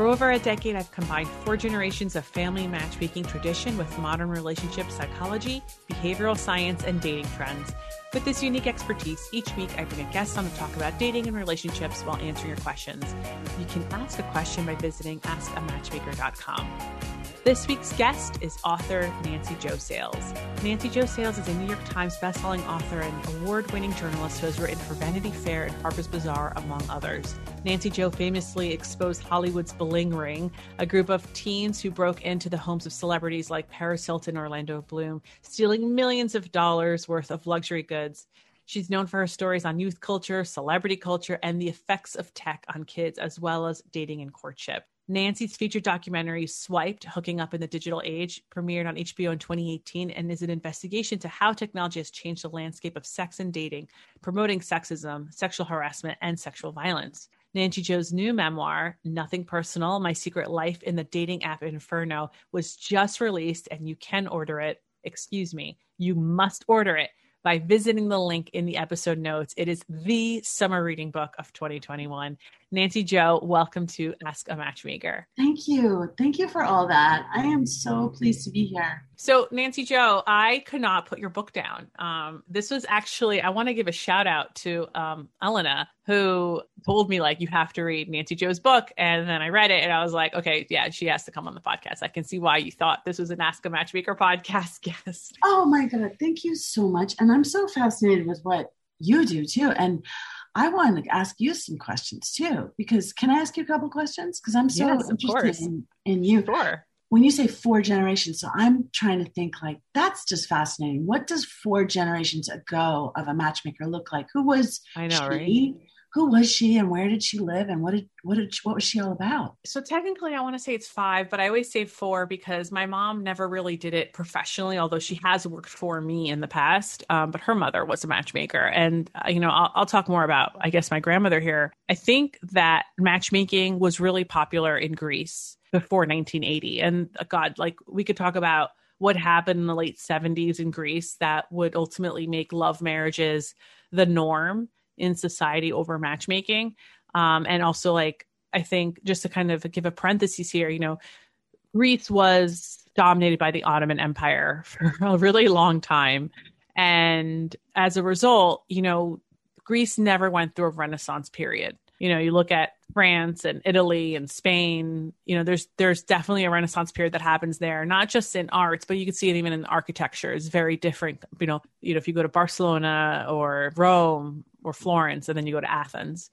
For over a decade, I've combined four generations of family matchmaking tradition with modern relationship psychology, behavioral science, and dating trends. With this unique expertise, each week I bring a guest on to talk about dating and relationships while answering your questions. You can ask a question by visiting askamatchmaker.com. This week's guest is author Nancy Jo Sales. Nancy Jo Sales is a New York Times bestselling author and award winning journalist who has written for Vanity Fair and Harper's Bazaar, among others. Nancy Jo famously exposed Hollywood's Bling Ring, a group of teens who broke into the homes of celebrities like Paris Hilton and Orlando Bloom, stealing millions of dollars worth of luxury goods. She's known for her stories on youth culture, celebrity culture, and the effects of tech on kids, as well as dating and courtship. Nancy's feature documentary, Swiped Hooking Up in the Digital Age, premiered on HBO in 2018 and is an investigation to how technology has changed the landscape of sex and dating, promoting sexism, sexual harassment, and sexual violence. Nancy Jo's new memoir, Nothing Personal My Secret Life in the Dating App Inferno, was just released and you can order it. Excuse me, you must order it by visiting the link in the episode notes. It is the summer reading book of 2021. Nancy Jo, welcome to Ask a Matchmaker. Thank you. Thank you for all that. I am so pleased to be here. So, Nancy Jo, I could not put your book down. Um, this was actually, I want to give a shout out to um, Elena, who told me, like, you have to read Nancy Jo's book. And then I read it and I was like, okay, yeah, she has to come on the podcast. I can see why you thought this was an Ask a Matchmaker podcast guest. Oh, my God. Thank you so much. And I'm so fascinated with what you do too. And I want to ask you some questions too, because can I ask you a couple questions? Because I'm so yes, interested in, in, you. Sure. When you say four generations, so I'm trying to think like that's just fascinating. What does four generations ago of a matchmaker look like? Who was I know, she? right? Who was she and where did she live and what did what did what was she all about? So technically i want to say it's five but i always say four because my mom never really did it professionally although she has worked for me in the past um, but her mother was a matchmaker. And uh, you know I'll, I'll talk more about i guess my grandmother here. I think that matchmaking was really popular in greece before 1980 and uh, god like we could talk about what happened in the late 70s in greece that would ultimately make love marriages the norm in society over matchmaking. Um, and also, like, I think just to kind of give a parenthesis here, you know, Greece was dominated by the Ottoman Empire for a really long time. And as a result, you know, Greece never went through a Renaissance period. You know, you look at France and Italy and Spain, you know, there's there's definitely a Renaissance period that happens there, not just in arts, but you can see it even in architecture. It's very different. You know, you know, if you go to Barcelona or Rome or Florence, and then you go to Athens.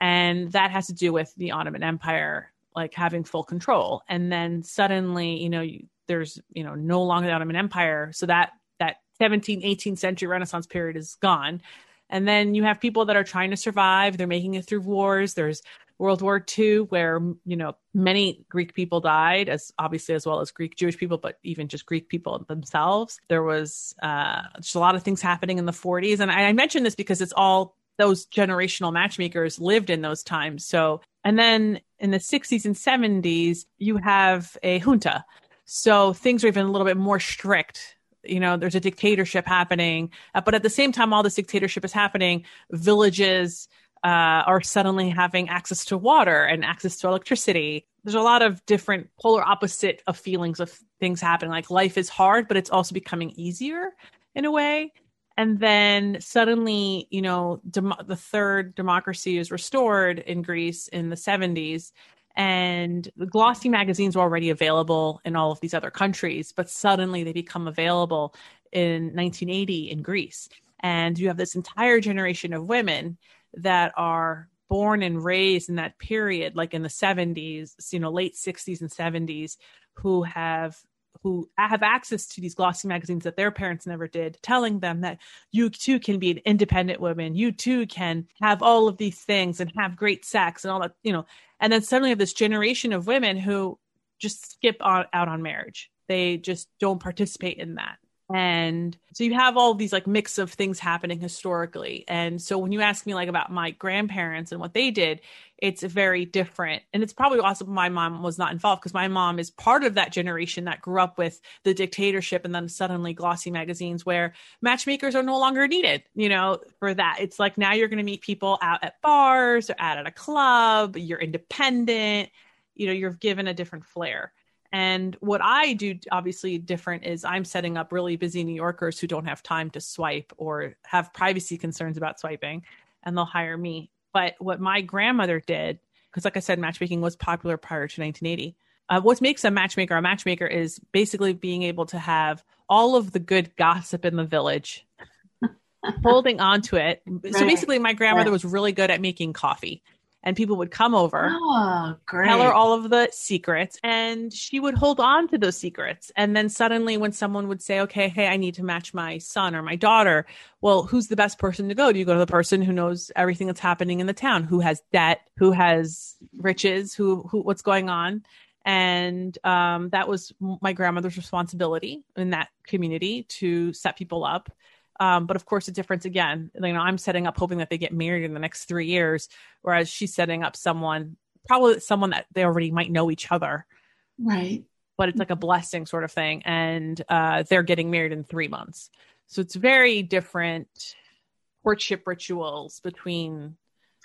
And that has to do with the Ottoman Empire like having full control. And then suddenly, you know, you, there's, you know, no longer the Ottoman Empire. So that that 17th, 18th century Renaissance period is gone. And then you have people that are trying to survive. They're making it through wars. There's World War II, where you know many Greek people died, as obviously as well as Greek Jewish people, but even just Greek people themselves. There was uh, just a lot of things happening in the 40s, and I, I mention this because it's all those generational matchmakers lived in those times. So, and then in the 60s and 70s, you have a junta. So things are even a little bit more strict you know there's a dictatorship happening uh, but at the same time all this dictatorship is happening villages uh, are suddenly having access to water and access to electricity. There's a lot of different polar opposite of feelings of things happening. Like life is hard, but it's also becoming easier in a way. And then suddenly, you know, dem- the third democracy is restored in Greece in the 70s. And the glossy magazines were already available in all of these other countries, but suddenly they become available in 1980 in Greece. And you have this entire generation of women that are born and raised in that period, like in the 70s, you know, late 60s and 70s, who have who have access to these glossy magazines that their parents never did, telling them that you too can be an independent woman, you too can have all of these things and have great sex and all that, you know. And then suddenly have this generation of women who just skip on, out on marriage. They just don't participate in that. And so you have all these like mix of things happening historically. And so when you ask me like about my grandparents and what they did, it's very different. And it's probably also my mom was not involved because my mom is part of that generation that grew up with the dictatorship and then suddenly glossy magazines where matchmakers are no longer needed, you know, for that. It's like now you're going to meet people out at bars or out at a club, you're independent, you know, you're given a different flair. And what I do, obviously different, is I'm setting up really busy New Yorkers who don't have time to swipe or have privacy concerns about swiping, and they'll hire me. But what my grandmother did, because like I said, matchmaking was popular prior to 1980. Uh, what makes a matchmaker a matchmaker is basically being able to have all of the good gossip in the village, holding on to it. Right. So basically, my grandmother was really good at making coffee and people would come over, oh, great. tell her all of the secrets, and she would hold on to those secrets. And then suddenly, when someone would say, "Okay, hey, I need to match my son or my daughter," well, who's the best person to go? Do you go to the person who knows everything that's happening in the town, who has debt, who has riches, who who what's going on? and um, that was my grandmother's responsibility in that community to set people up um, but of course, the difference again, you know, I'm setting up hoping that they get married in the next three years, whereas she's setting up someone, probably someone that they already might know each other. Right. But it's like a blessing sort of thing. And uh, they're getting married in three months. So it's very different courtship rituals between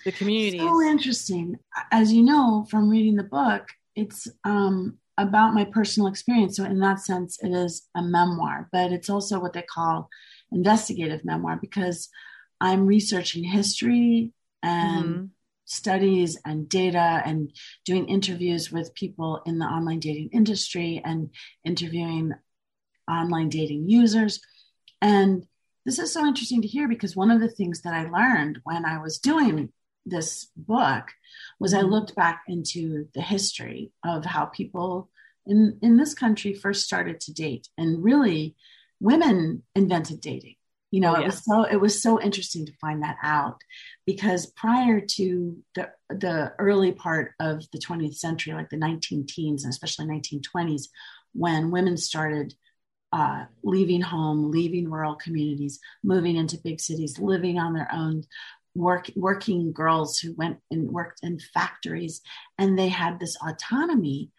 the communities. So interesting. As you know from reading the book, it's um, about my personal experience. So, in that sense, it is a memoir, but it's also what they call investigative memoir because I'm researching history and mm-hmm. studies and data and doing interviews with people in the online dating industry and interviewing online dating users. And this is so interesting to hear because one of the things that I learned when I was doing this book was I mm-hmm. looked back into the history of how people in, in this country first started to date. And really, women invented dating. You know oh, it was so it was so interesting to find that out because prior to the the early part of the 20th century like the 19 teens and especially 1920s when women started uh, leaving home leaving rural communities moving into big cities living on their own work working girls who went and worked in factories and they had this autonomy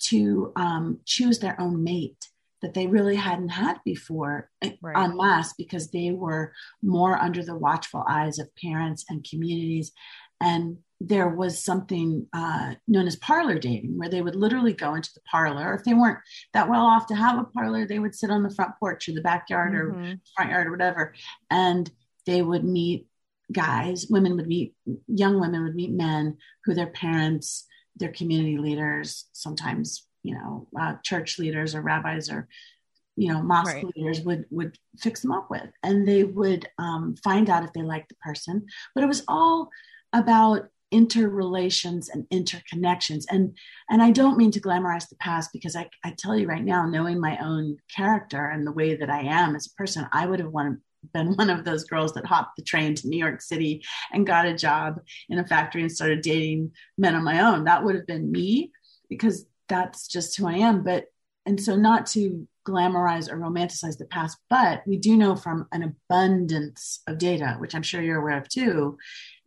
to um, choose their own mate that they really hadn't had before eh, right. en masse because they were more under the watchful eyes of parents and communities. And there was something uh, known as parlor dating, where they would literally go into the parlor. If they weren't that well off to have a parlor, they would sit on the front porch or the backyard mm-hmm. or front yard or whatever, and they would meet guys. Women would meet young women would meet men who their parents, their community leaders, sometimes you know uh, church leaders or rabbis or you know mosque right. leaders would would fix them up with and they would um, find out if they liked the person but it was all about interrelations and interconnections and and i don't mean to glamorize the past because i, I tell you right now knowing my own character and the way that i am as a person i would have wanted been one of those girls that hopped the train to New York City and got a job in a factory and started dating men on my own. That would have been me because that's just who I am. But, and so not to glamorize or romanticize the past, but we do know from an abundance of data, which I'm sure you're aware of too,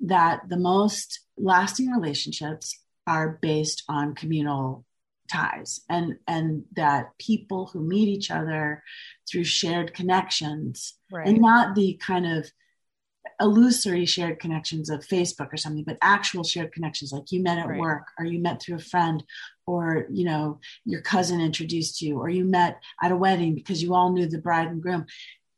that the most lasting relationships are based on communal ties and and that people who meet each other through shared connections right. and not the kind of illusory shared connections of Facebook or something, but actual shared connections like you met at right. work or you met through a friend or you know your cousin introduced you or you met at a wedding because you all knew the bride and groom.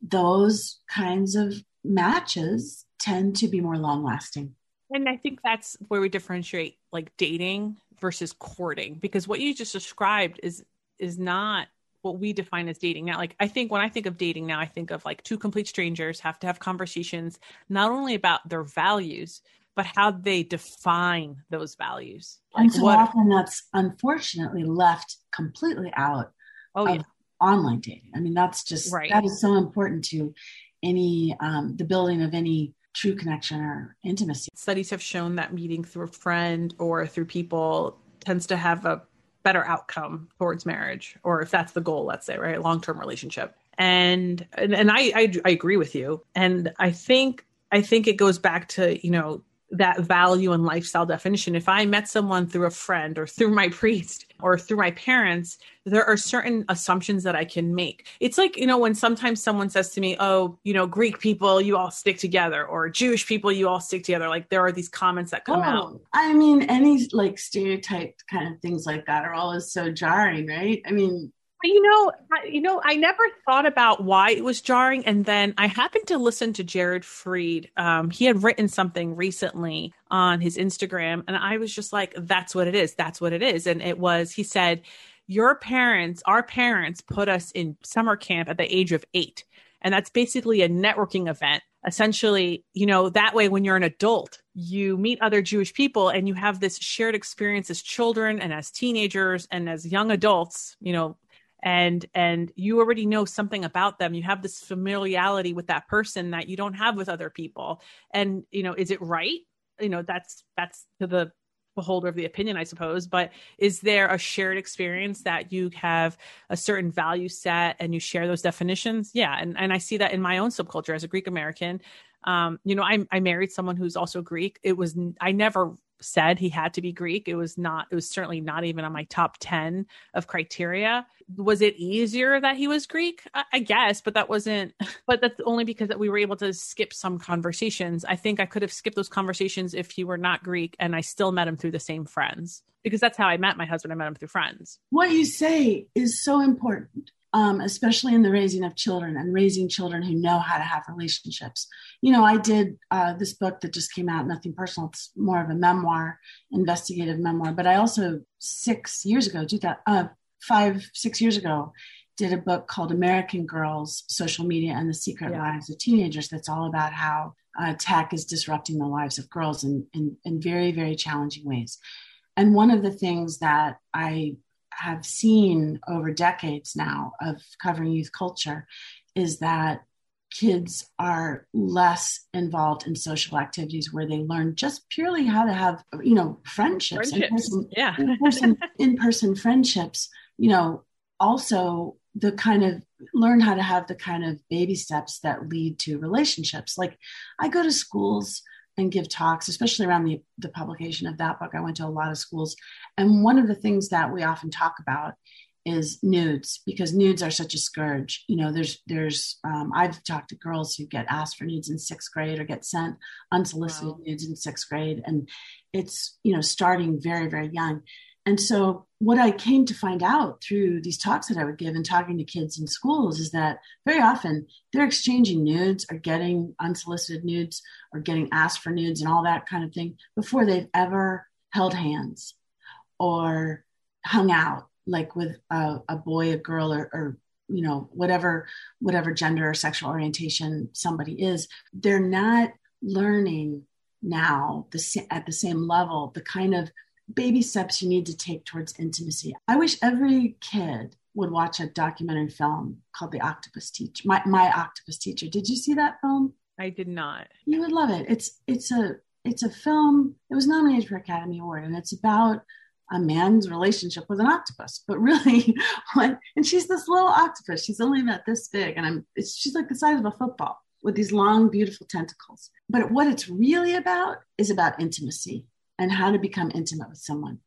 Those kinds of matches tend to be more long lasting. And I think that's where we differentiate like dating versus courting because what you just described is is not what we define as dating now like i think when i think of dating now i think of like two complete strangers have to have conversations not only about their values but how they define those values like and so what, often that's unfortunately left completely out oh, of, yeah. online dating. I mean, that's just right. that is so important to any um, the building of any true connection or intimacy. Studies have shown that meeting through a friend or through people tends to have a better outcome towards marriage, or if that's the goal, let's say, right, long term relationship. And and, and I, I I agree with you, and I think I think it goes back to you know that value and lifestyle definition. If I met someone through a friend or through my priest or through my parents, there are certain assumptions that I can make. It's like, you know, when sometimes someone says to me, Oh, you know, Greek people, you all stick together, or Jewish people, you all stick together. Like there are these comments that come oh, out. I mean, any like stereotyped kind of things like that are always so jarring, right? I mean, you know, I, you know, I never thought about why it was jarring, and then I happened to listen to Jared Freid. Um, he had written something recently on his Instagram, and I was just like, "That's what it is. That's what it is." And it was. He said, "Your parents, our parents, put us in summer camp at the age of eight, and that's basically a networking event." Essentially, you know, that way when you're an adult, you meet other Jewish people and you have this shared experience as children and as teenagers and as young adults, you know, and and you already know something about them. You have this familiarity with that person that you don't have with other people. And you know is it right? You know that's that's to the beholder of the opinion i suppose. But is there a shared experience that you have a certain value set and you share those definitions? Yeah. And, and i see that in my own subculture as a greek american. Um, you know I, I married someone who's also greek. It was i never said he had to be Greek. It was not, it was certainly not even on my top 10 of criteria. Was it easier that he was Greek? I, I guess, but that wasn't, but that's only because that we were able to skip some conversations. I think I could have skipped those conversations if he were not Greek and I still met him through the same friends because that's how I met my husband. I met him through friends. What you say is so important um, especially in the raising of children and raising children who know how to have relationships. You know, I did uh, this book that just came out, Nothing Personal. It's more of a memoir, investigative memoir. But I also, six years ago, do that, uh, five, six years ago, did a book called American Girls Social Media and the Secret yeah. Lives of Teenagers that's all about how uh, tech is disrupting the lives of girls in, in, in very, very challenging ways. And one of the things that I have seen over decades now of covering youth culture is that kids are less involved in social activities where they learn just purely how to have you know friendships, friendships. In-person, yeah in-person, in-person friendships you know also the kind of learn how to have the kind of baby steps that lead to relationships like i go to schools and give talks, especially around the, the publication of that book. I went to a lot of schools. And one of the things that we often talk about is nudes because nudes are such a scourge. You know, there's, there's, um, I've talked to girls who get asked for nudes in sixth grade or get sent unsolicited wow. nudes in sixth grade. And it's, you know, starting very, very young. And so, what I came to find out through these talks that I would give and talking to kids in schools is that very often they're exchanging nudes or getting unsolicited nudes or getting asked for nudes and all that kind of thing before they've ever held hands or hung out like with a, a boy, a girl, or, or you know whatever whatever gender or sexual orientation somebody is. They're not learning now the, at the same level the kind of baby steps you need to take towards intimacy. I wish every kid would watch a documentary film called The Octopus Teacher. My My Octopus Teacher. Did you see that film? I did not. You would love it. It's it's a it's a film. It was nominated for Academy Award, and it's about a man's relationship with an octopus. But really, what? And she's this little octopus. She's only about this big, and I'm. It's, she's like the size of a football with these long, beautiful tentacles. But what it's really about is about intimacy and how to become intimate with someone.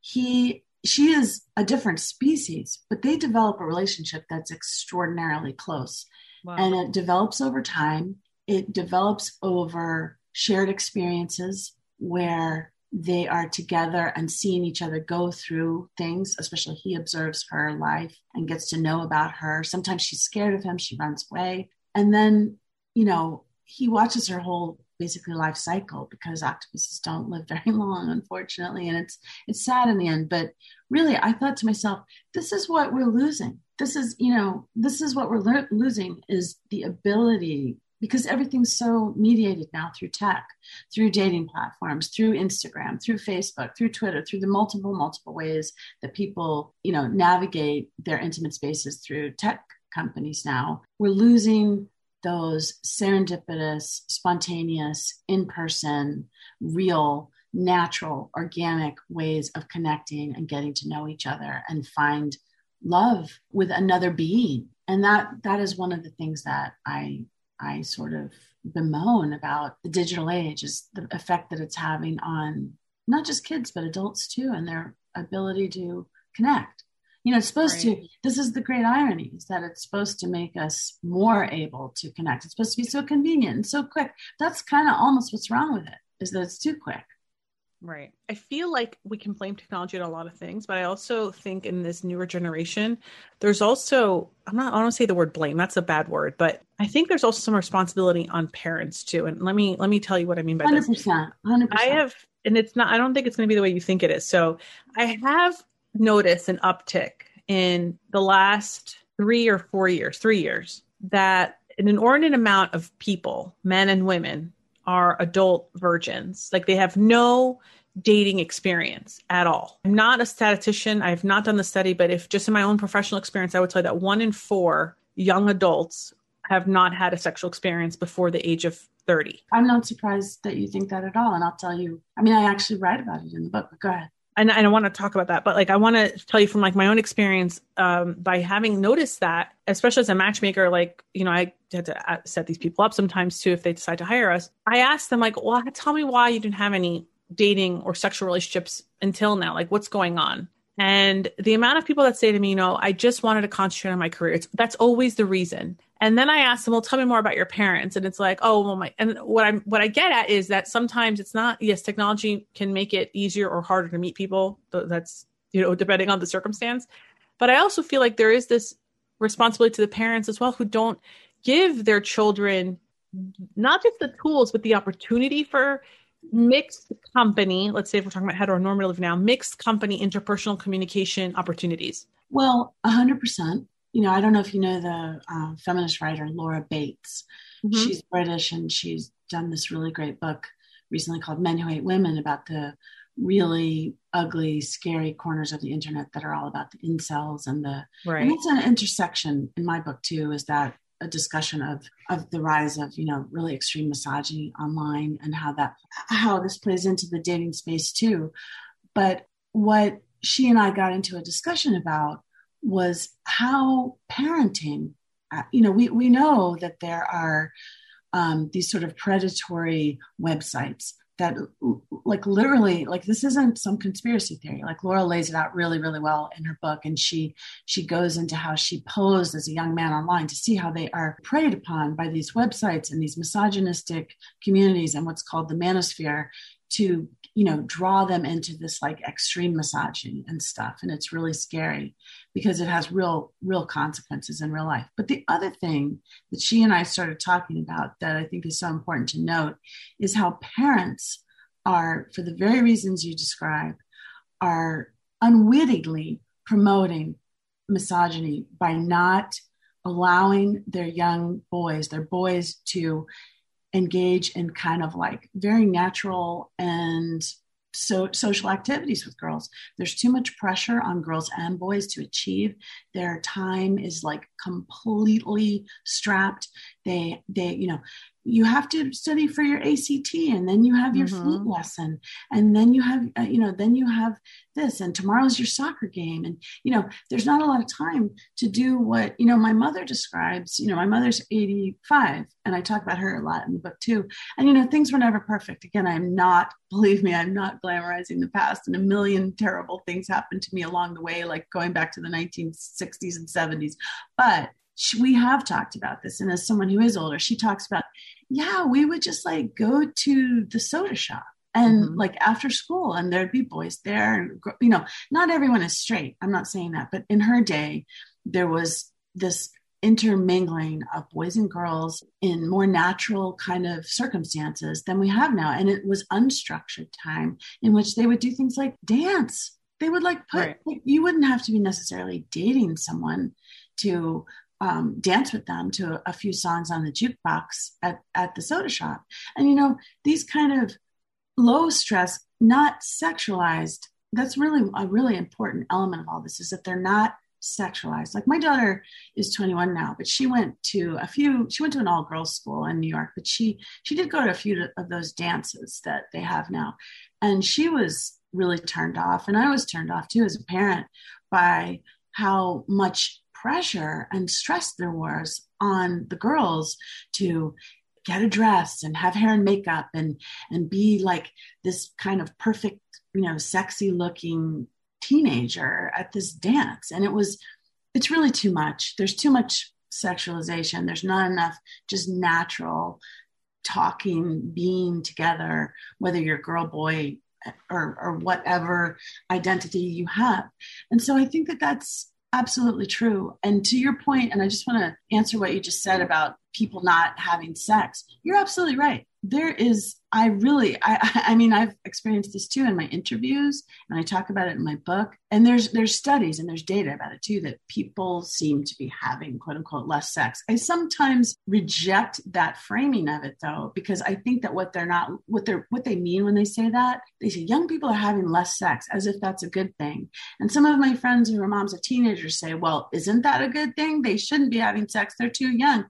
He she is a different species, but they develop a relationship that's extraordinarily close. Wow. And it develops over time. It develops over shared experiences where they are together and seeing each other go through things, especially he observes her life and gets to know about her. Sometimes she's scared of him, she runs away. And then, you know, he watches her whole basically life cycle because octopuses don't live very long, unfortunately, and it's it's sad in the end. But really, I thought to myself, this is what we're losing. This is you know this is what we're lo- losing is the ability because everything's so mediated now through tech, through dating platforms, through Instagram, through Facebook, through Twitter, through the multiple, multiple ways that people, you know, navigate their intimate spaces through tech companies now. We're losing those serendipitous, spontaneous, in person, real, natural, organic ways of connecting and getting to know each other and find love with another being. And that that is one of the things that I I sort of bemoan about the digital age is the effect that it's having on not just kids but adults too and their ability to connect you know it's supposed right. to this is the great irony is that it's supposed to make us more able to connect it's supposed to be so convenient and so quick that's kind of almost what's wrong with it is that it's too quick Right. I feel like we can blame technology on a lot of things, but I also think in this newer generation, there's also, I'm not, I don't say the word blame, that's a bad word, but I think there's also some responsibility on parents too. And let me, let me tell you what I mean by 100%, this. 100%. I have, and it's not, I don't think it's going to be the way you think it is. So I have noticed an uptick in the last three or four years, three years, that an inordinate amount of people, men and women, are adult virgins. Like they have no dating experience at all. I'm not a statistician. I have not done the study, but if just in my own professional experience, I would say that one in four young adults have not had a sexual experience before the age of 30. I'm not surprised that you think that at all. And I'll tell you, I mean, I actually write about it in the book, but go ahead and, and I want to talk about that, but like I want to tell you from like my own experience um, by having noticed that, especially as a matchmaker, like you know I had to uh, set these people up sometimes too if they decide to hire us. I asked them like, well, tell me why you didn't have any dating or sexual relationships until now. Like, what's going on? And the amount of people that say to me, you know, I just wanted to concentrate on my career. It's, that's always the reason. And then I ask them, well, tell me more about your parents. And it's like, oh, well, my, and what I'm, what I get at is that sometimes it's not, yes, technology can make it easier or harder to meet people. That's, you know, depending on the circumstance. But I also feel like there is this responsibility to the parents as well who don't give their children not just the tools, but the opportunity for mixed company, let's say if we're talking about heteronormative now, mixed company interpersonal communication opportunities? Well, 100%. You know, I don't know if you know the uh, feminist writer Laura Bates. Mm-hmm. She's British and she's done this really great book recently called Men Who Hate Women about the really ugly, scary corners of the internet that are all about the incels and the. Right. And it's an intersection in my book too, is that a discussion of of the rise of you know really extreme misogyny online and how that how this plays into the dating space too but what she and i got into a discussion about was how parenting uh, you know we, we know that there are um, these sort of predatory websites that like literally like this isn't some conspiracy theory. Like laura lays it out really really well in her book and she she goes into how she posed as a young man online to see how they are preyed upon by these websites and these misogynistic communities and what's called the manosphere to you know draw them into this like extreme misogyny and stuff and it's really scary because it has real real consequences in real life. But the other thing that she and i started talking about that i think is so important to note is how parents are for the very reasons you describe are unwittingly promoting misogyny by not allowing their young boys their boys to engage in kind of like very natural and so social activities with girls. There's too much pressure on girls and boys to achieve. Their time is like completely strapped. They they you know you have to study for your ACT and then you have your mm-hmm. flute lesson and then you have uh, you know then you have this and tomorrow's your soccer game and you know there's not a lot of time to do what you know my mother describes you know my mother's 85 and I talk about her a lot in the book too and you know things were never perfect again I'm not believe me I'm not glamorizing the past and a million terrible things happened to me along the way like going back to the 1960s and 70s but she, we have talked about this. And as someone who is older, she talks about, yeah, we would just like go to the soda shop and mm-hmm. like after school and there'd be boys there and you know not everyone is straight i'm not saying that but in her day there was this intermingling of boys and girls in more natural kind of circumstances than we have now and it was unstructured time in which they would do things like dance they would like put right. like, you wouldn't have to be necessarily dating someone to um, dance with them to a, few songs on the jukebox at, at the soda shop. And, you know, these kind of low stress, not sexualized, that's really a really important element of all this is that they're not sexualized. Like my daughter is 21 now, but she went to a few, she went to an all girls school in New York, but she, she did go to a few of those dances that they have now. And she was really turned off. And I was turned off too as a parent by how much pressure and stress there was on the girls to get a dress and have hair and makeup and and be like this kind of perfect you know sexy looking teenager at this dance. And it was it's really too much. There's too much sexualization. There's not enough just natural talking being together whether you're girl boy or, or whatever identity you have. And so i think that that's absolutely true. And to your point, and I just want to answer what you just said about people not having sex. You're absolutely right there is i really i i mean i've experienced this too in my interviews and i talk about it in my book and there's there's studies and there's data about it too that people seem to be having quote unquote less sex. I sometimes reject that framing of it though because i think that what they're not what they're what they mean when they say that they say young people are having less sex as if that's a good thing. And some of my friends who are moms of teenagers say well isn't that a good thing? They shouldn't be having sex. They're too young.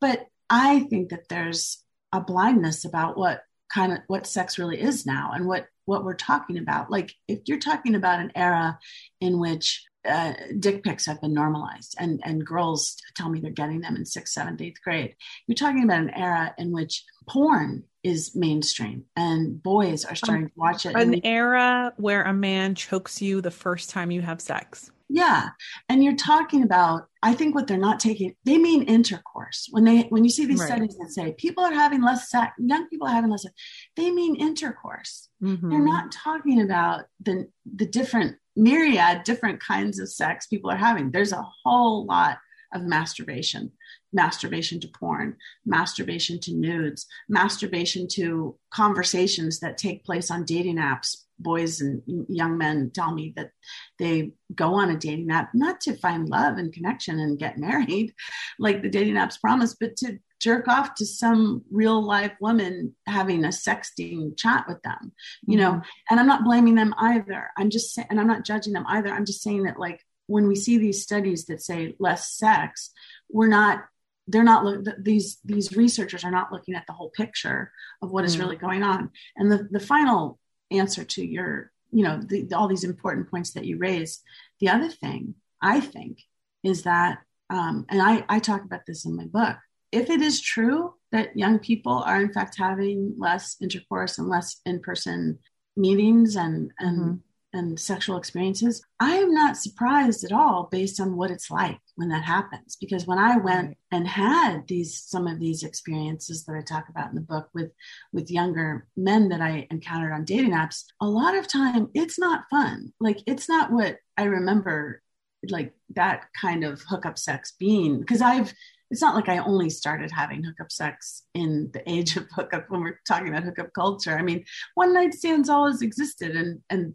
But i think that there's a blindness about what kind of what sex really is now and what what we're talking about. Like if you're talking about an era in which uh, dick pics have been normalized and and girls tell me they're getting them in sixth seventh eighth grade you're talking about an era in which porn is mainstream and boys are starting to watch it. An era where a man chokes you the first time you have sex yeah. And you're talking about, I think what they're not taking, they mean intercourse. When they when you see these right. studies that say people are having less sex, young people are having less sex, they mean intercourse. Mm-hmm. They're not talking about the the different myriad different kinds of sex people are having. There's a whole lot of masturbation masturbation to porn, masturbation to nudes, masturbation to conversations that take place on dating apps. Boys and young men tell me that they go on a dating app not to find love and connection and get married, like the dating apps promise, but to jerk off to some real life woman having a sexting chat with them, you know. Mm-hmm. And I'm not blaming them either. I'm just saying, and I'm not judging them either. I'm just saying that, like, when we see these studies that say less sex, we're not they're not look these these researchers are not looking at the whole picture of what is mm. really going on and the the final answer to your you know the, all these important points that you raised. The other thing i think is that um, and I, I talk about this in my book. If it is true that young people are in fact having less intercourse and less in-person meetings and and mm-hmm and sexual experiences, I am not surprised at all based on what it's like when that happens. Because when I went and had these some of these experiences that I talk about in the book with with younger men that I encountered on dating apps, a lot of time it's not fun. Like it's not what I remember like that kind of hookup sex being because I've it's not like I only started having hookup sex in the age of hookup when we're talking about hookup culture. I mean, one night stands always existed and and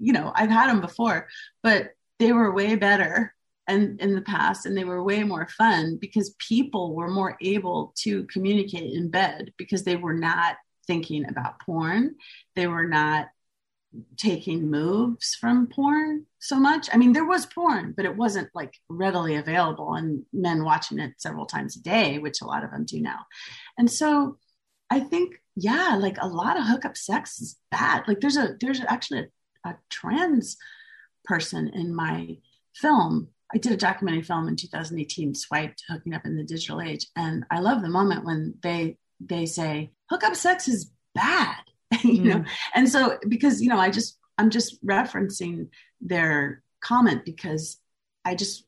you know, I've had them before, but they were way better and in the past and they were way more fun because people were more able to communicate in bed because they were not thinking about porn. They were not taking moves from porn so much. I mean, there was porn, but it wasn't like readily available and men watching it several times a day, which a lot of them do now. And so I think, yeah, like a lot of hookup sex is bad. Like there's a, there's actually a a trans person in my film. I did a documentary film in 2018, Swiped, hooking up in the digital age, and I love the moment when they they say hookup sex is bad, you mm. know. And so because you know, I just I'm just referencing their comment because I just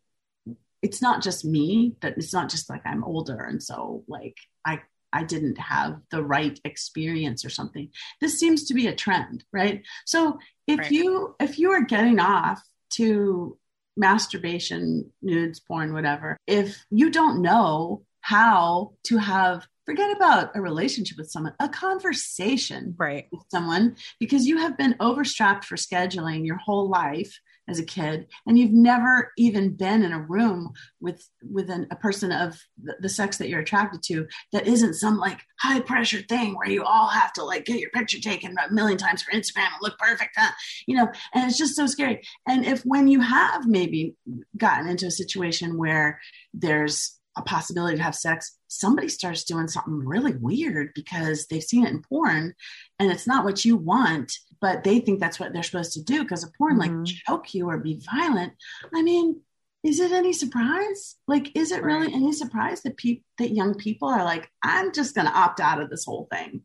it's not just me that it's not just like I'm older and so like I I didn't have the right experience or something. This seems to be a trend, right? So if right. you if you are getting off to masturbation, nudes, porn, whatever, if you don't know how to have forget about a relationship with someone, a conversation right. with someone because you have been overstrapped for scheduling your whole life as a kid and you've never even been in a room with with an, a person of the, the, sex that you're attracted to that isn't some like high pressure thing where you all have to like get your picture taken a million times for instagram and look perfect huh? you know and it's just so scary and if when you have maybe gotten into a situation where there's a possibility to have sex, somebody starts doing something really weird because they've seen it in porn and it's not what you want, but they think that's what they're supposed to do because of porn, mm-hmm. like choke you or be violent. I mean, is it any surprise? Like, is it really any surprise that people that young people are like, I'm just gonna opt out of this whole thing?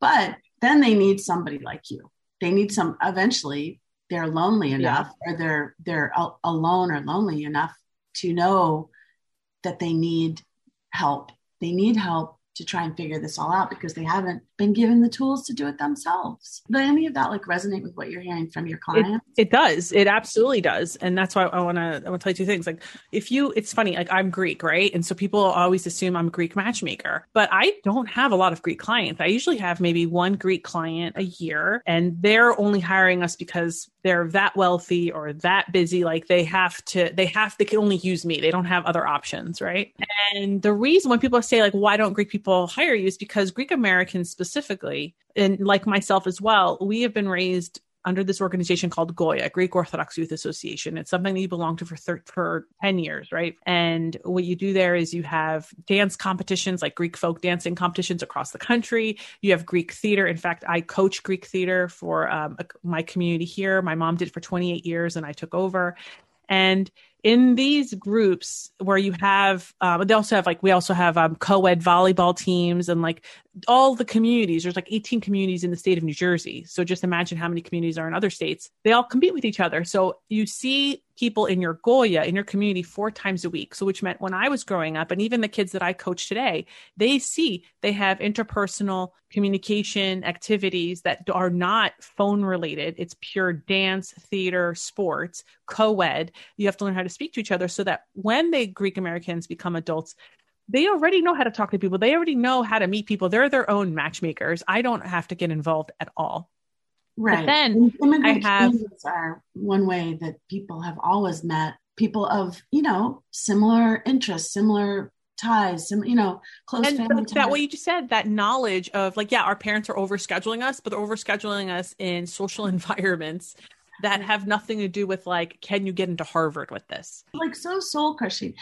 But then they need somebody like you. They need some eventually they're lonely enough yeah. or they're they're alone or lonely enough to know that they need help. They need help to try and figure this all out because they haven't been given the tools to do it themselves. Does any of that like resonate with what you're hearing from your clients? It, it does. It absolutely does. And that's why I want to I want to tell you two things. Like if you it's funny, like I'm Greek, right? And so people always assume I'm a Greek matchmaker, but I don't have a lot of Greek clients. I usually have maybe one Greek client a year and they're only hiring us because they're that wealthy or that busy like they have to they have they can only use me. They don't have other options, right? And the reason when people say like why don't Greek people hire you is because Greek Americans specifically specifically, and like myself as well, we have been raised under this organization called Goya, Greek Orthodox Youth Association. It's something that you belong to for thir- for 10 years, right? And what you do there is you have dance competitions like Greek folk dancing competitions across the country. You have Greek theater. In fact, I coach Greek theater for um, my community here. My mom did for 28 years and I took over. And in these groups where you have um, they also have like we also have um, co-ed volleyball teams and like all the communities. There's like 18 communities in the state of new jersey. So just imagine how many communities are in other states. They all compete with each other. So you see people in your goya in your community four times a week so which meant when i was growing up and even the kids that i coach today they see they have interpersonal communication activities that are not phone related it's pure dance theater sports co-ed you have to learn how to speak to each other so that when they Greek Americans become adults, they already know how to talk to people. They already know how to meet people. They're their own matchmakers. I don't have to get involved at all. Right. But then immigrant I have are one way that people have always met people of you know similar interests, similar ties, some you know close and family. That, that what you just said, that knowledge of like, yeah, our parents are overscheduling us, but they're overscheduling us in social environments that have nothing to do with like, can you get into Harvard with this? Like so soul crushing.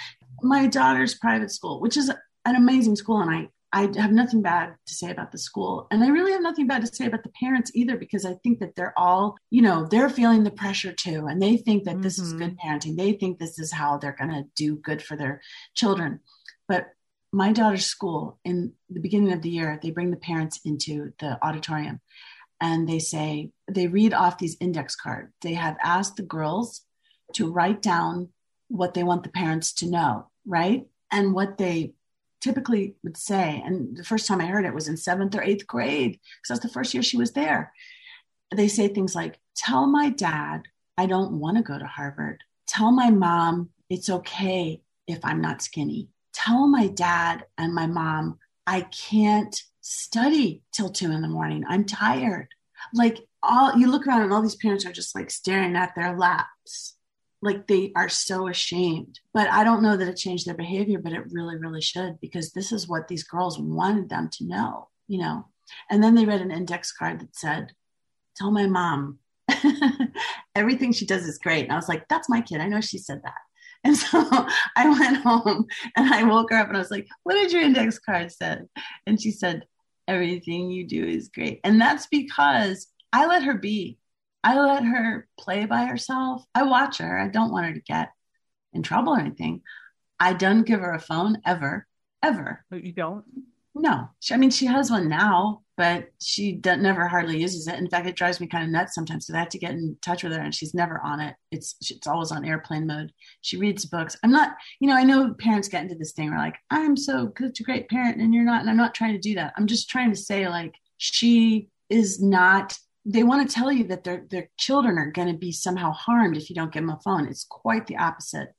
My daughter's private school, which is an amazing school, and I I have nothing bad to say about the school. And I really have nothing bad to say about the parents either, because I think that they're all, you know, they're feeling the pressure too. And they think that mm-hmm. this is good mm-hmm. parenting. They think this is how they're going to do good for their children. But my daughter's school, in the beginning of the year, they bring the parents into the auditorium and they say they read off these index cards. They have asked the girls to write down what they want the parents to know, right? And what they typically would say. And the first time I heard it was in seventh or eighth grade, because that's the first year she was there. They say things like, Tell my dad I don't want to go to Harvard. Tell my mom it's okay if I'm not skinny. Tell my dad and my mom I can't study till two in the morning. I'm tired. Like all you look around and all these parents are just like staring at their laps. Like they are so ashamed. But I don't know that it changed their behavior, but it really, really should because this is what these girls wanted them to know, you know. And then they read an index card that said, Tell my mom everything she does is great. And I was like, That's my kid. I know she said that. And so I went home and I woke her up and I was like, What did your index card say? And she said, everything you do is great. And that's because I let her be. I let her play by herself. I watch her. I don't want her to get in trouble or anything. I don't give her a phone ever, ever. But you don't? No. She, I mean, she has one now, but she never hardly uses it. In fact, it drives me kind of nuts sometimes because I have to get in touch with her and she's never on it. It's it's always on airplane mode. She reads books. I'm not, you know, I know parents get into this thing where like, I'm so such a great parent and you're not. And I'm not trying to do that. I'm just trying to say like she is not they want to tell you that their their children are going to be somehow harmed if you don't give them a phone. It's quite the opposite.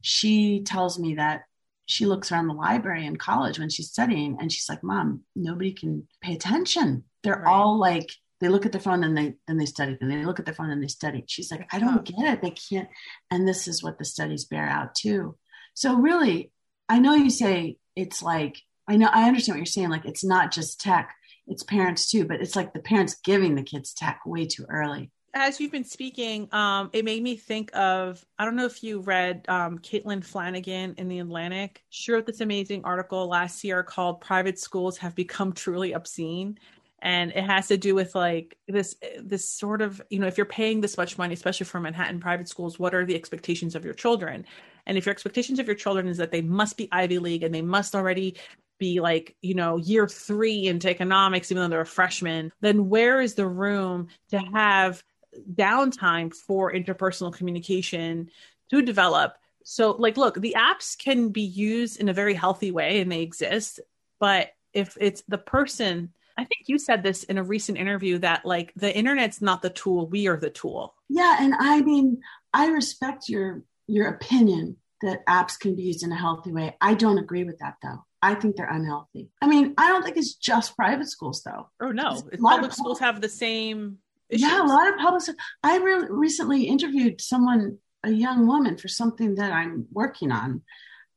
She tells me that she looks around the library in college when she's studying and she's like, Mom, nobody can pay attention. They're right. all like they look at their phone and they then they study then they look at their phone and they study she's like i don't get it they can't and this is what the studies bear out too so really i know you say it's like i know i understand what you're saying like it's not just tech it's parents too but it's like the parents giving the kids tech way too early. As you've been speaking, um, it made me think of I don't know if you read um, Caitlin Flanagan in the Atlantic. She wrote this amazing article last year called "Private Schools Have Become Truly Obscene," and it has to do with like this this sort of you know if you're paying this much money especially for manhattan private schools what are the expectations of your children? And if your expectations of your children is that they must be ivy league and they must already be like you know year three into economics even though they're a freshman then where is the room to have downtime for interpersonal communication to develop so like look the apps can be used in a very healthy way and they exist but if it's the person I think you said this in a recent interview that like the internet's not the tool, we are the tool. Yeah, and I mean, I respect your your opinion that apps can be used in a healthy way. I don't agree with that though. I think they're unhealthy. I mean, I don't think it's just private schools though. Oh no, public schools have the same. Issues. Yeah, a lot of public. I re- recently interviewed someone, a young woman, for something that I'm working on,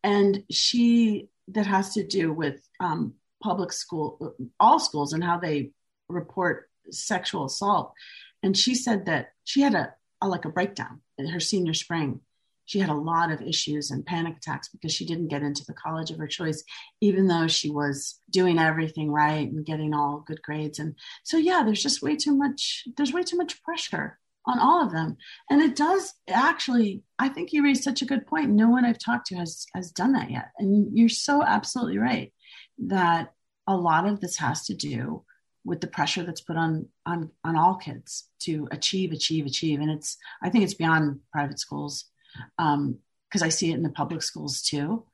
and she that has to do with um, public school, all schools, and how they report sexual assault. And she said that she had a, a like a breakdown in her senior spring. She had a lot of issues and panic attacks because she didn't get into the college of her choice, even though she was doing everything right and getting all good grades. And so, yeah, there's just way too much. There's way too much pressure on all of them and it does actually i think you raised such a good point no one i've talked to has has done that yet and you're so absolutely right that a lot of this has to do with the pressure that's put on on on all kids to achieve achieve achieve and it's i think it's beyond private schools because um, i see it in the public schools too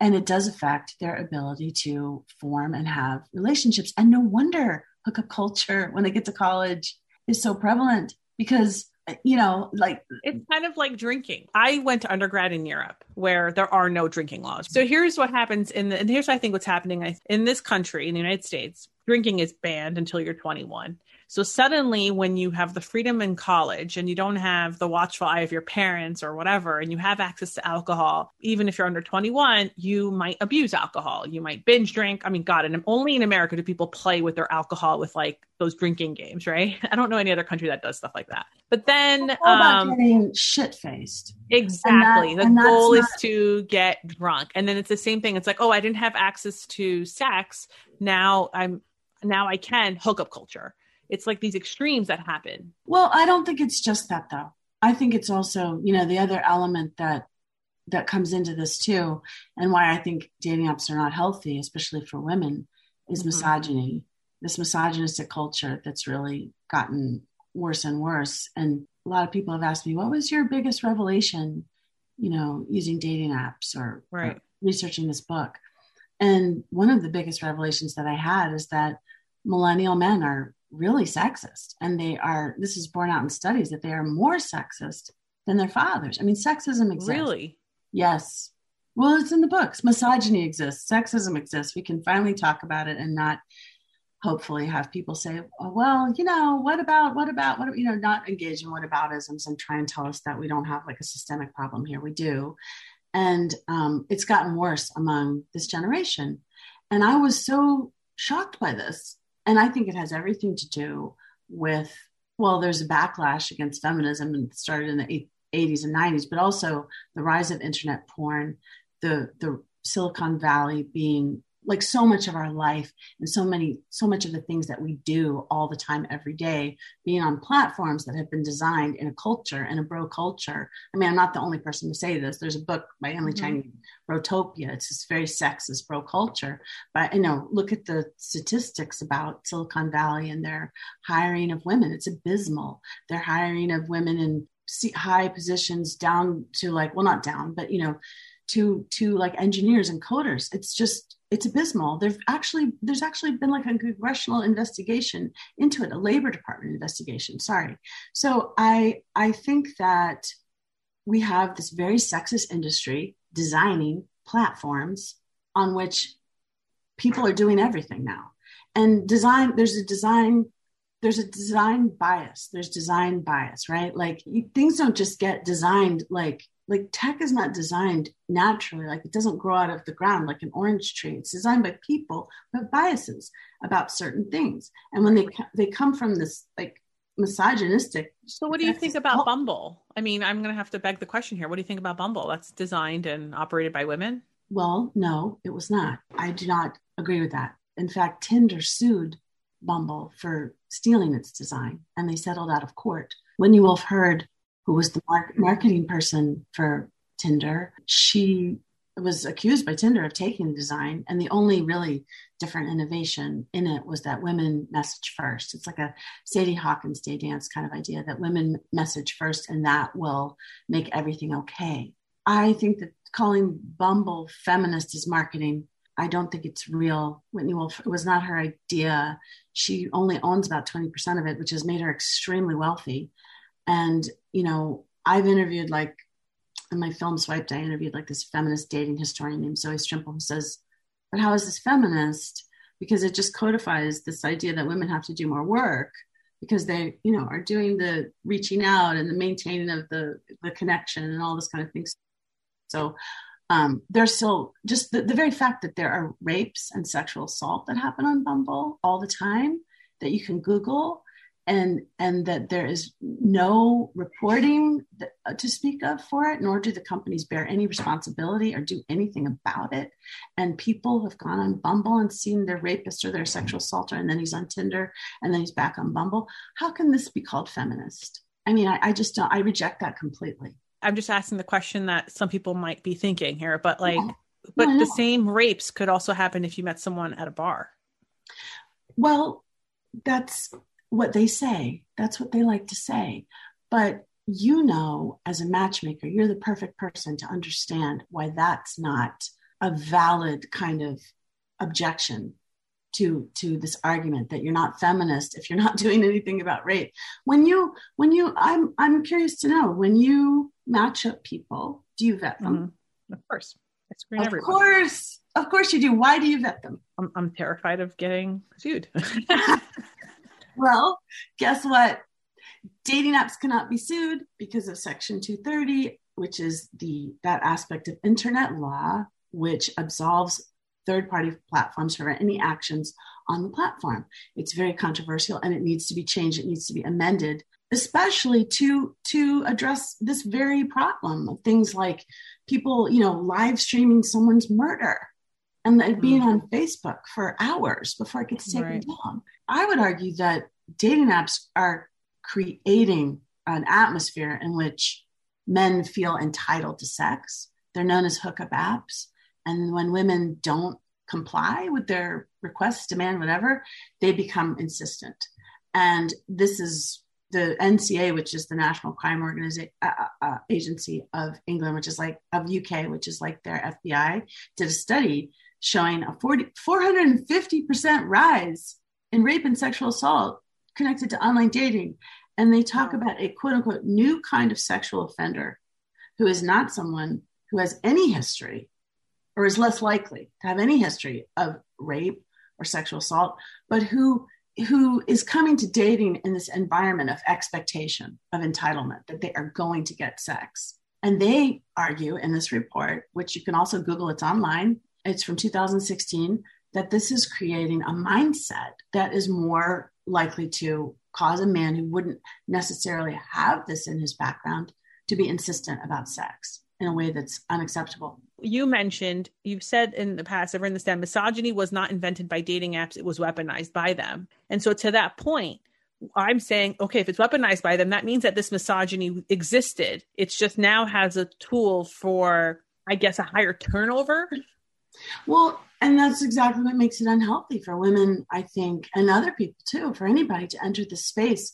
and it does affect their ability to form and have relationships and no wonder hookup culture when they get to college is so prevalent because you know, like it's kind of like drinking. I went to undergrad in Europe where there are no drinking laws. So here's what happens in the, and here's I think what's happening in this country, in the United States, drinking is banned until you're 21. So suddenly, when you have the freedom in college and you don't have the watchful eye of your parents or whatever, and you have access to alcohol, even if you're under 21, you might abuse alcohol. You might binge drink. I mean, God, and only in America do people play with their alcohol with like those drinking games, right? I don't know any other country that does stuff like that. But then, um, getting shit faced. Exactly. That, the goal not- is to get drunk, and then it's the same thing. It's like, oh, I didn't have access to sex. Now I'm now I can hookup culture it's like these extremes that happen. Well, I don't think it's just that though. I think it's also, you know, the other element that that comes into this too, and why I think dating apps are not healthy, especially for women, is mm-hmm. misogyny. This misogynistic culture that's really gotten worse and worse. And a lot of people have asked me, what was your biggest revelation, you know, using dating apps or, right. or researching this book? And one of the biggest revelations that I had is that millennial men are really sexist. And they are this is borne out in studies that they are more sexist than their fathers. I mean sexism exists. Really? Yes. Well it's in the books. Misogyny exists. Sexism exists. We can finally talk about it and not hopefully have people say oh, well you know what about what about what you know not engage in what whataboutisms and try and tell us that we don't have like a systemic problem here. We do. And um, it's gotten worse among this generation. And i was so shocked by this and I think it has everything to do with, well, there's a backlash against feminism and started in the 80s and 90s, but also the rise of internet porn, the, the Silicon Valley being like so much of our life and so many so much of the things that we do all the time every day being on platforms that have been designed in a culture and a bro culture. I mean i'm not the only person to say this. There's a book by emily mm-hmm. chang brotopia. It's this very sexist bro culture. But you know look at the statistics about silicon valley and their hiring of women. It's abysmal. Their hiring of women in high positions down to like well not down but you know to to like engineers and coders. It's just it's abysmal. There's actually there's actually been like a congressional investigation into it, a labor department investigation. Sorry. So I I think that we have this very sexist industry designing platforms on which people are doing everything now. And design there's a design there's a design bias. There's design bias, right? Like things don't just get designed like like tech is not designed naturally like it doesn't grow out of the ground like an orange tree. It's designed by people who have biases about certain things. And when they they come from this like misogynistic so what do you think about bumble? I mean i'm going to have to beg the question here. What do you think about bumble? That's designed and operated by women? Well no it was not. I do not agree with that. In fact tinder sued bumble for stealing its design and they settled out of court. When whitney wolfe herd who was the marketing person for Tinder, she was accused by Tinder of taking the design. And the only really different innovation in it was that women message first. It's like a Sadie Hawkins day dance kind of idea that women message first and that will make everything okay. I think that calling Bumble feminist is marketing. I don't think it's real. Whitney Wolfe, it was not her idea. She only owns about 20% of it, which has made her extremely wealthy. And, you know, I've interviewed like in my film Swiped, I interviewed like this feminist dating historian named Zoe Strimpel who says, But how is this feminist? Because it just codifies this idea that women have to do more work because they, you know, are doing the reaching out and the maintaining of the the connection and all this kind of things. So um, there's still just the, the very fact that there are rapes and sexual assault that happen on Bumble all the time that you can Google and and that there is no reporting that, uh, to speak of for it nor do the companies bear any responsibility or do anything about it. And people have gone on bumble and seen their rapist or their sexual assaulter and then he's on tinder and then he's back on bumble. How can this be called feminist? I mean i, I just don't i reject that completely. I'm just asking the question that some people might be thinking here but like yeah. but the same rapes could also happen if you met someone at a bar. Well that's what they say. That's what they like to say. But you know, as a matchmaker, you're the perfect person to understand why that's not a valid kind of objection to to this argument that you're not feminist if you're not doing anything about rape when you when you i'm i'm curious to know when you match up people do you vet them mm-hmm. of course of everyone. course of course you do why do you vet them i'm, I'm terrified of getting sued well, guess what? Dating apps cannot be sued because of Section 230, which is the that aspect of internet law which absolves third-party platforms for any actions on the platform. It's very controversial and it needs to be changed. It needs to be amended, especially to to address this very problem of things like people, you know, live streaming someone's murder and being mm-hmm. on Facebook for hours before it gets taken right. down. I would argue that dating apps are creating an atmosphere in which men feel entitled to sex. They're known as hookup apps. And when women don't comply with their requests, demand, whatever, they become insistent. And this is the NCA, which is the National Crime Organization uh, uh, uh, Agency of England, which is like of UK, which is like their FBI, did a study showing a 40, 450% rise in rape and sexual assault connected to online dating. And they talk about a quote unquote new kind of sexual offender who is not someone who has any history or is less likely to have any history of rape or sexual assault, but who who is coming to dating in this environment of expectation, of entitlement, that they are going to get sex. And they argue in this report, which you can also Google, it's online, it's from 2016, that this is creating a mindset that is more likely to cause a man who wouldn't necessarily have this in his background to be insistent about sex in a way that's unacceptable. You mentioned, you've said in the past, I've written this down, misogyny was not invented by dating apps, it was weaponized by them. And so to that point, I'm saying, okay, if it's weaponized by them, that means that this misogyny existed. It's just now has a tool for, I guess, a higher turnover. Well, and that's exactly what makes it unhealthy for women i think and other people too for anybody to enter the space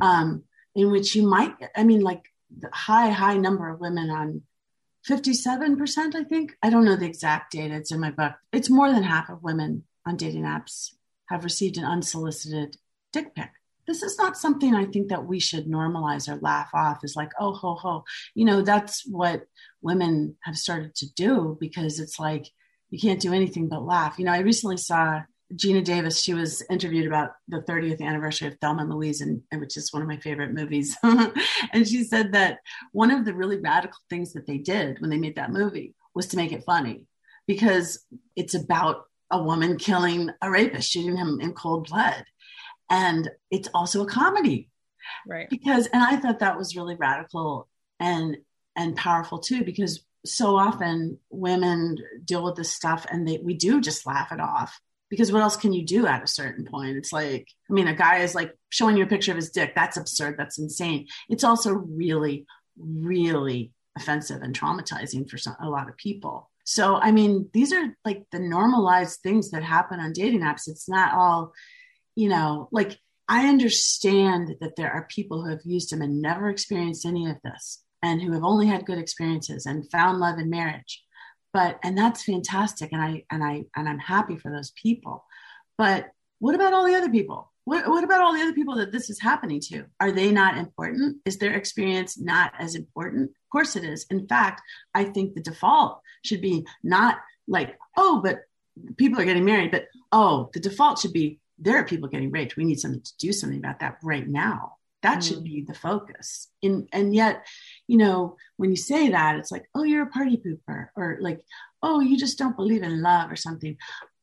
um, in which you might i mean like the high high number of women on 57% i think. I don't know the exact data. It's in my book. It's more than half of women on dating apps have received an unsolicited dick pic. This is not something i think that we should normalize or laugh off as like oh ho ho. You know that's what women have started to do because it's like you can't do anything but laugh. You know, I recently saw Geena Davis, she was interviewed about the 30th anniversary of Thelma and Louise, and, and which is one of my favorite movies. and she said that one of the really radical things that they did when they made that movie was to make it funny because it's about a woman killing a rapist, shooting him in cold blood. And it's also a comedy. Right. Because, and I thought that was really radical and and powerful too, because so often women deal with this stuff and they we do just laugh it off because what else can you do at a certain point? It's like i mean a guy is like showing you a picture of his dick. That's absurd. That's insane. It's also really really offensive and traumatizing for some, a lot of people. So i mean these are like the normalized things that happen on dating apps. It's not all you know like i understand that there are people who have used them and never experienced any of this and who have only had good experiences and found love in marriage. But and that's fantastic and i and i and i'm happy for those people. But what about all the other people? What, what about all the other people that this is happening to? Are they not important? Is their experience not as important? Of course it is. In fact i think the default should be not like oh but people are getting married but oh the default should be there are people getting raped. We need something to do something about that right now. That mm. should be the focus. In and yet you know when you say that it's like oh you're a party pooper or like oh you just don't believe in love or something.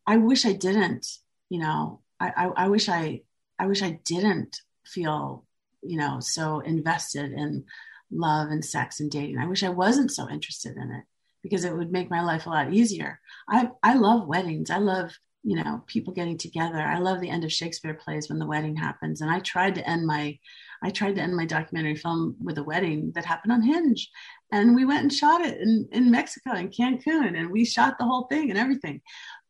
I wish i didn't you know. I i, I wish i i wish i didn't feel you know so invested in love and sex and dating. I wish i wasn't so interested in it because it would make my life a lot easier. I i love weddings. I love you know people getting together. I love the end of shakespeare plays when the wedding happens and i tried to end my I tried to end my documentary film with a wedding that happened on Hinge. And we went and shot it in, in Mexico, in Cancun, and we shot the whole thing and everything.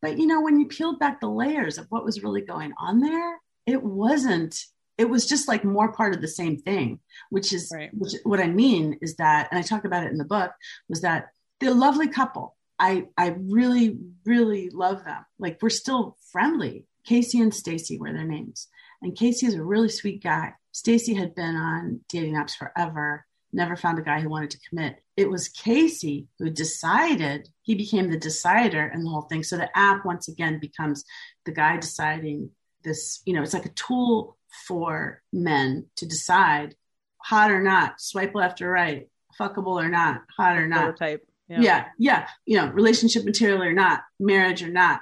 But, you know, when you peeled back the layers of what was really going on there, it wasn't, it was just like more part of the same thing, which is right. which, what I mean is that, and I talk about it in the book, was that the lovely couple, I, I really, really love them. Like we're still friendly. Casey and Stacy were their names. And Casey is a really sweet guy. Stacy had been on dating apps forever, never found a guy who wanted to commit. It was Casey who decided, he became the decider in the whole thing. So the app once again becomes the guy deciding this, you know, it's like a tool for men to decide hot or not, swipe left or right, fuckable or not, hot or not. Type. Yeah. yeah, yeah, you know, relationship material or not, marriage or not.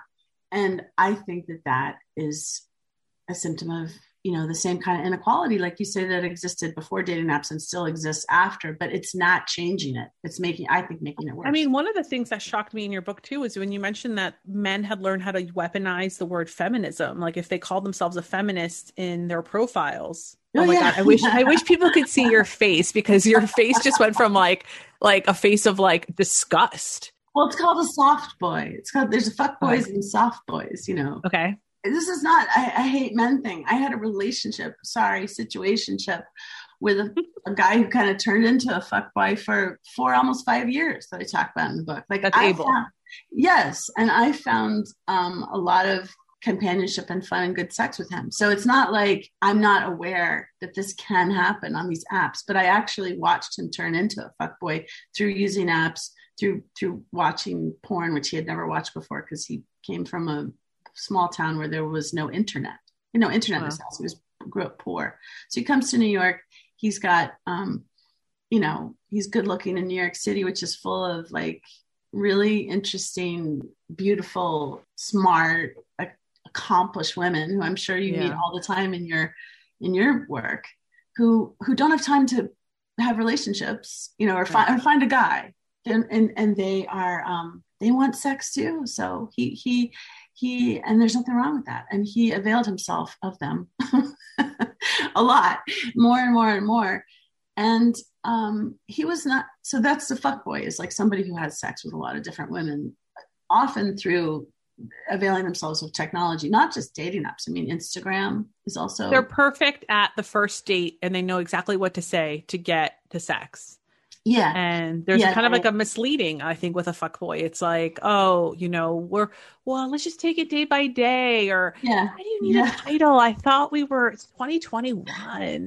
And I think that that is a symptom of you know the same kind of inequality like you say that existed before dating apps and still exists after but it's not changing it it's making i think making it worse i mean one of the things that shocked me in your book too is when you mentioned that men had learned how to weaponize the word feminism like if they called themselves a feminist in their profiles oh, oh my yeah. god i wish i wish people could see your face because your face just went from like like a face of like disgust well, it's called a soft boy. It's called there's a fuck boys okay. and soft boys, you know. Okay this is not I, I, hate men thing. I had a relationship, sorry, situationship with a, a guy who kind of turned into a fuck boy for for almost five years that I talk about in the book. Like That's I able. Found, yes, and I found um, a lot of companionship and fun and good sex with him. So it's not like I'm not aware that this can happen on these apps, but I actually watched him turn into a fuck boy through using apps, through through watching porn, which he had never watched before because he came from a small town where there was no internet. You know, internet wow. in his house. He was grew up poor. So he comes to New York. He's got, um, you know, he's good looking in New York City, which is full of like really interesting, beautiful, smart, accomplished women who I'm sure you yeah. meet all the time in your in your work, who who don't have time to have relationships, you know, or, find or find a guy, and and and they are um, they want sex too. So he he he and there's nothing wrong with that. And he availed himself of them a lot more and more and more. And um, he was not so that's the fuck boy is like somebody who has sex with a lot of different women often through availing themselves of technology not just dating apps. I mean instagram is also they're perfect at the first date and they know exactly what to say to get to sex yeah. And there's yeah, kind of like a misleading, I think, with a fuck boy. It's like, oh, you know, we're well, let's just take it day by day, or yeah, why do you need yeah. a title? I thought we were it's 2021.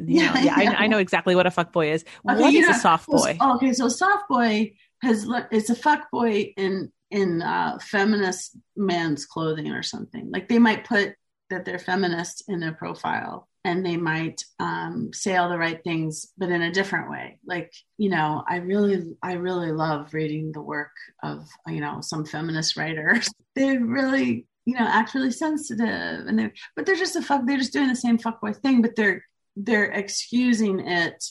You yeah, know, yeah, I, I, know exactly what a fuck boy is. Okay, what is know, a soft boy? okay, so soft boy has it's a fuck boy in in uh, feminist man's clothing or something. Like they might put that they're feminist in their profile and they might um, say all the right things but in a different way. Like you know i really i really love reading the work of you know some feminist writers. They really you know act really sensitive and they but they're just a fuck they're just doing the same fuck fuckboy thing but they're they're excusing it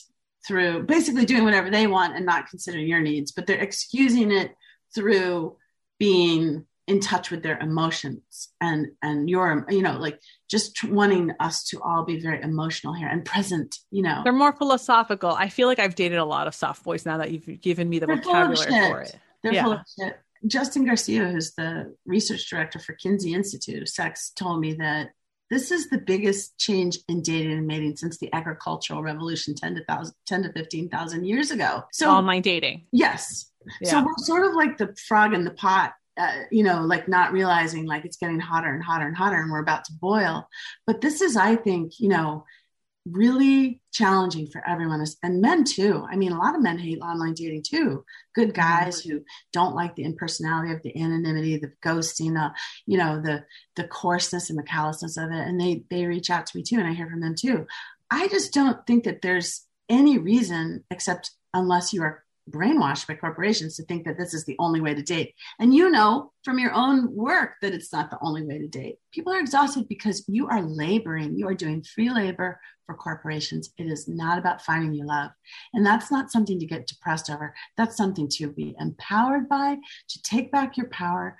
through basically doing whatever they want and not considering your needs but they're excusing it through being in touch with their emotions and and your you know like just wanting us to all be very emotional here and present you know they're more philosophical i feel like i've dated a lot of soft boys now that you've given me the they're vocabulary for it they're yeah. full of shit justin garcia who's the research director for kinsey institute of sex told me that this is the biggest change in dating and mating since the agricultural revolution 10 to 10 to 15,000 years ago. So online dating. Yes. Yeah. So we're sort of like the frog in the pot uh, you know, like not realizing like it's getting hotter and hotter and hotter and we're about to boil. But this is, I think, you know, really challenging for everyone and men too. I mean, a lot of men hate online dating too. Good mm-hmm. guys who don't like the impersonality of the anonymity, the ghosting, the, you know, the, the coarseness and the callousness of it. And they, they reach out to me too. And I hear from them too. I just don't think that there's any reason except unless you are brainwashed by corporations to think that this is the only way to date. And you know from your own work that it's not the only way to date. People are exhausted because you are laboring, you are doing free labor for corporations. It is not about finding your love. And that's not something to get depressed over. That's something to be empowered by, to take back your power,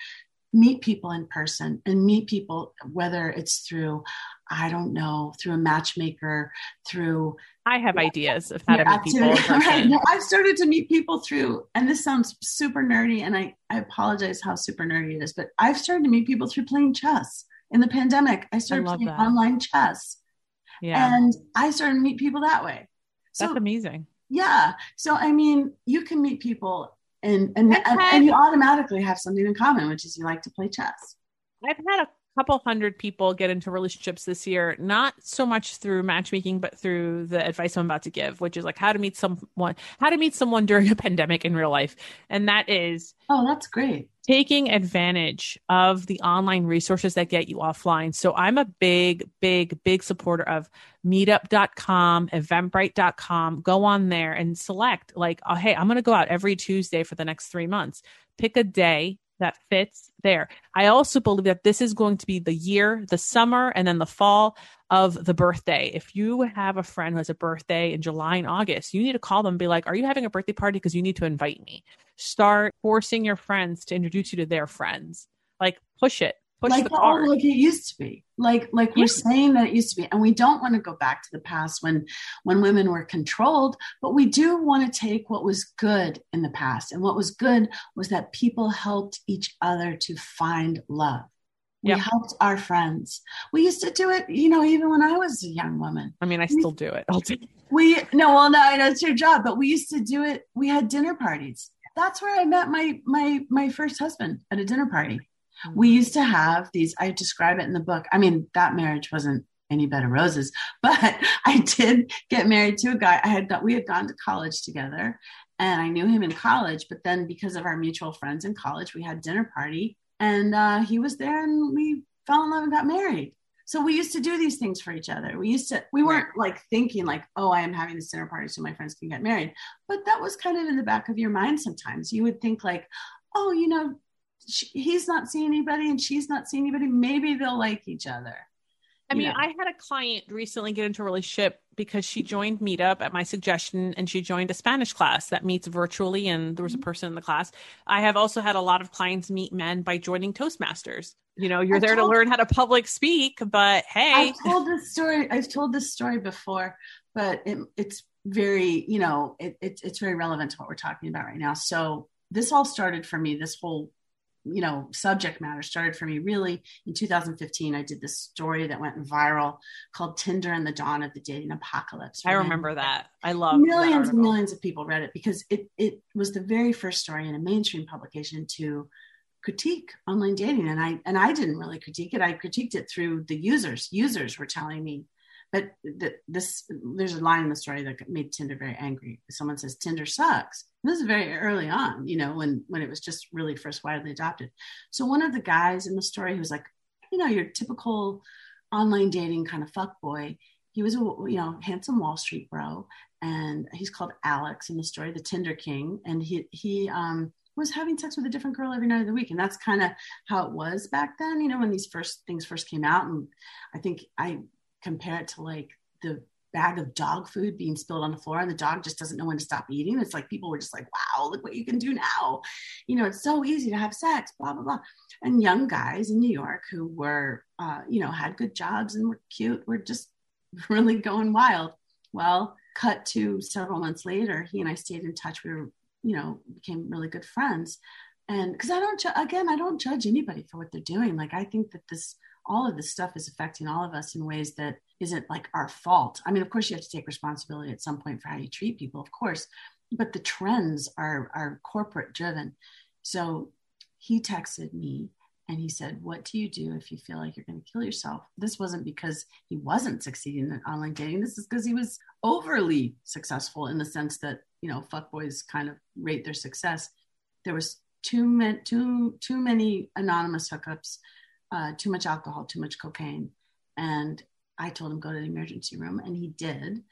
meet people in person and meet people, whether it's through, I don't know, through a matchmaker, through I have ideas of how to meet people. right. no, I've started to meet people through, and this sounds super nerdy, and I, I apologize how super nerdy it is, but I've started to meet people through playing chess. In the pandemic, I started I playing that. online chess. Yeah. And I started to meet people that way. So, That's amazing. Yeah. So I mean, you can meet people and and, and, and you automatically have something in common, which is you like to play chess. I've had a couple hundred people get into relationships this year, not so much through matchmaking, but through the advice I'm about to give, which is like how to meet someone, how to meet someone during a pandemic in real life. And that is Oh, that's great. Taking advantage of the online resources that get you offline. So I'm a big, big, big supporter of meetup.com, eventbrite.com. Go on there and select like, oh, hey, I'm going to go out every Tuesday for the next three months. Pick a day that fits there. I also believe that this is going to be the year, the summer, and then the fall of the birthday. If you have a friend who has a birthday in July and August, you need to call them and be like, Are you having a birthday party? Because you need to invite me. Start forcing your friends to introduce you to their friends. Like, push it. Push like, oh, like it used to be. Like like we're saying that it used to be. And we don't want to go back to the past when when women were controlled but we do want to take what was good in the past. And what was good was that people helped each other to find love. We yep. helped our friends. We used to do it you know even when i was a young woman. I mean i still do it I'll do it. we no well no it's your job but we used to do it. We had dinner parties. That's where i met my my my first husband at a dinner party we used to have these, I describe it in the book. I mean, that marriage wasn't any bed of roses, but I did get married to a guy. I had we had gone to college together and I knew him in college, but then because of our mutual friends in college, we had dinner party and uh, he was there and we fell in love and got married. So we used to do these things for each other. We used to, we weren't like thinking like, oh, I am having this dinner party so my friends can get married. But that was kind of in the back of your mind sometimes. You would think like, oh, you know, she, he's not seeing anybody and she's not seeing anybody. Maybe they'll like each other. I mean, know. I had a client recently get into a relationship because she joined Meetup at my suggestion and she joined a Spanish class that meets virtually and there was a mm-hmm. person in the class. I have also had a lot of clients meet men by joining Toastmasters. You know, you're i there told, to learn how to public speak, but hey. I've told this story. I've told this story before, but it, it's very, you know, it, it, it's very relevant to what we're talking about right now. So this all started for me, this whole you know subject matter started for me. Really in 2015 i did this story that went viral called tinder and the dawn of the dating apocalypse. I remember that. i love millions and millions of people read it because it it was the very first story in a mainstream publication to critique online dating. And i and i didn't really critique it. I critiqued it through the users. Users were telling me but th- this there's a line in the story that made Tinder very angry. Someone says Tinder sucks. This is very early on, you know, when when it was just really first widely adopted. So one of the guys in the story who was like, you know, your typical online dating kind of fuck boy. He was a you know handsome Wall Street bro, and he's called Alex in the story, the Tinder King, and he he um was having sex with a different girl every night of the week. And that's kind of how it was back then, you know, when these first things first came out. And I think I compare it to like the bag of dog food being spilled on the floor and the dog just doesn't know when to stop eating. It's like people were just like, wow, look what you can do now. You know, it's so easy to have sex, blah, blah, blah. And young guys in New York who were, uh, you know, had good jobs and were cute were just really going wild. Well, cut to several months later, he and I stayed in touch. We were you know became really good friends and because i don't ju- again i don't judge anybody for what they're doing like i think that this all of this stuff is affecting all of us in ways that isn't like our fault i mean of course you have to take responsibility at some point for how you treat people of course but the trends are are corporate driven so he texted me and he said, What do you do if you feel like you're going to kill yourself? This wasn't because he wasn't succeeding in online dating. This is because he was overly successful in the sense that, you know, fuckboys kind of rate their success. There was too many, too, too many anonymous hookups, uh, too much alcohol, too much cocaine. And I told him, Go to the emergency room. And he did.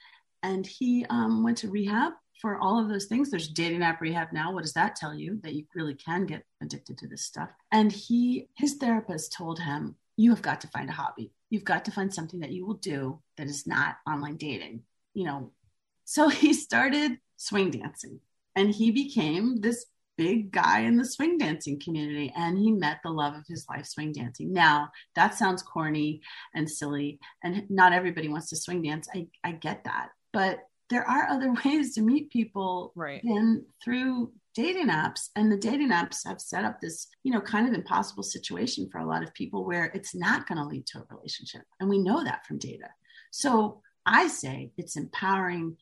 And he um, went to rehab for all of those things. There's dating app rehab now. What does that tell you? That you really can get addicted to this stuff. And he, his therapist told him, you have got to find a hobby. You've got to find something that you will do that is not online dating, you know. So he started swing dancing and he became this big guy in the swing dancing community and he met the love of his life swing dancing. Now that sounds corny and silly and not everybody wants to swing dance. I, I get that. But there are other ways to meet people right. than through dating apps and the dating apps have set up this you know kind of impossible situation for a lot of people where it's not going to lead to a relationship and we know that from data. So i say it's empowering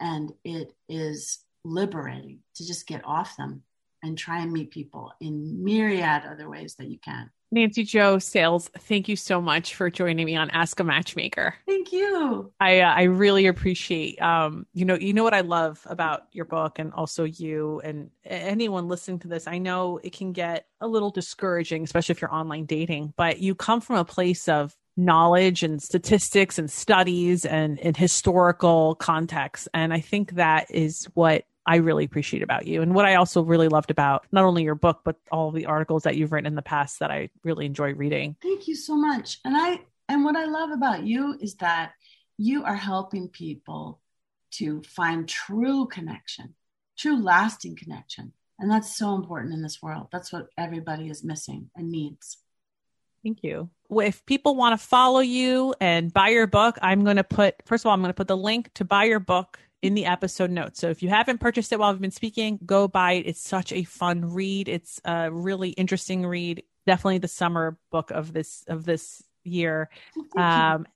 and it is liberating to just get off them and try and meet people in myriad other ways that you can Nancy Jo Sales, thank you so much for joining me on Ask a Matchmaker. Thank you. I uh, I really appreciate um you know you know what I love about your book and also you and anyone listening to this. I know it can get a little discouraging, especially if you're online dating, but you come from a place of knowledge and statistics and studies and, and historical context, and I think that is what I really appreciate about you. And what I also really loved about not only your book, but all the articles that you've written in the past that I really enjoy reading. Thank you so much. And I and what I love about you is that you are helping people to find true connection, true lasting connection. And that's so important in this world. That's what everybody is missing and needs. Thank you. If people want to follow you and buy your book, I'm going to put, first of all, I'm going to put the link to buy your book in the episode notes. So if you haven't purchased it while we've been speaking, go buy it. It's such a fun read. It's a really interesting read. Definitely the summer book of this of this year. Um,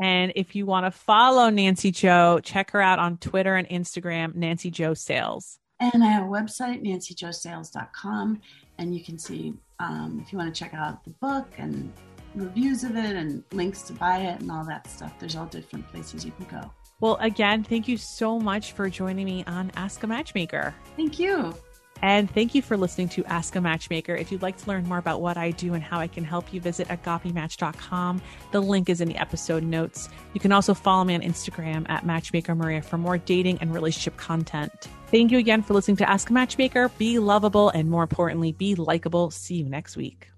and if you want to follow Nancy Jo, check her out on Twitter and Instagram, Nancy Jo Sales. And I have a website, nancyjosales.com, and you can see um, if you want to check out the book and reviews of it and links to buy it and all that stuff. There's all different places you can go. Well, again, thank you so much for joining me on Ask a Matchmaker. Thank you. And thank you for listening to Ask a Matchmaker. If you'd like to learn more about what I do and how I can help you, visit agapematch.com. The link is in the episode notes. You can also follow me on Instagram at Matchmaker Maria for more dating and relationship content. Thank you again for listening to Ask a Matchmaker. Be lovable and more importantly, be likable. See you next week.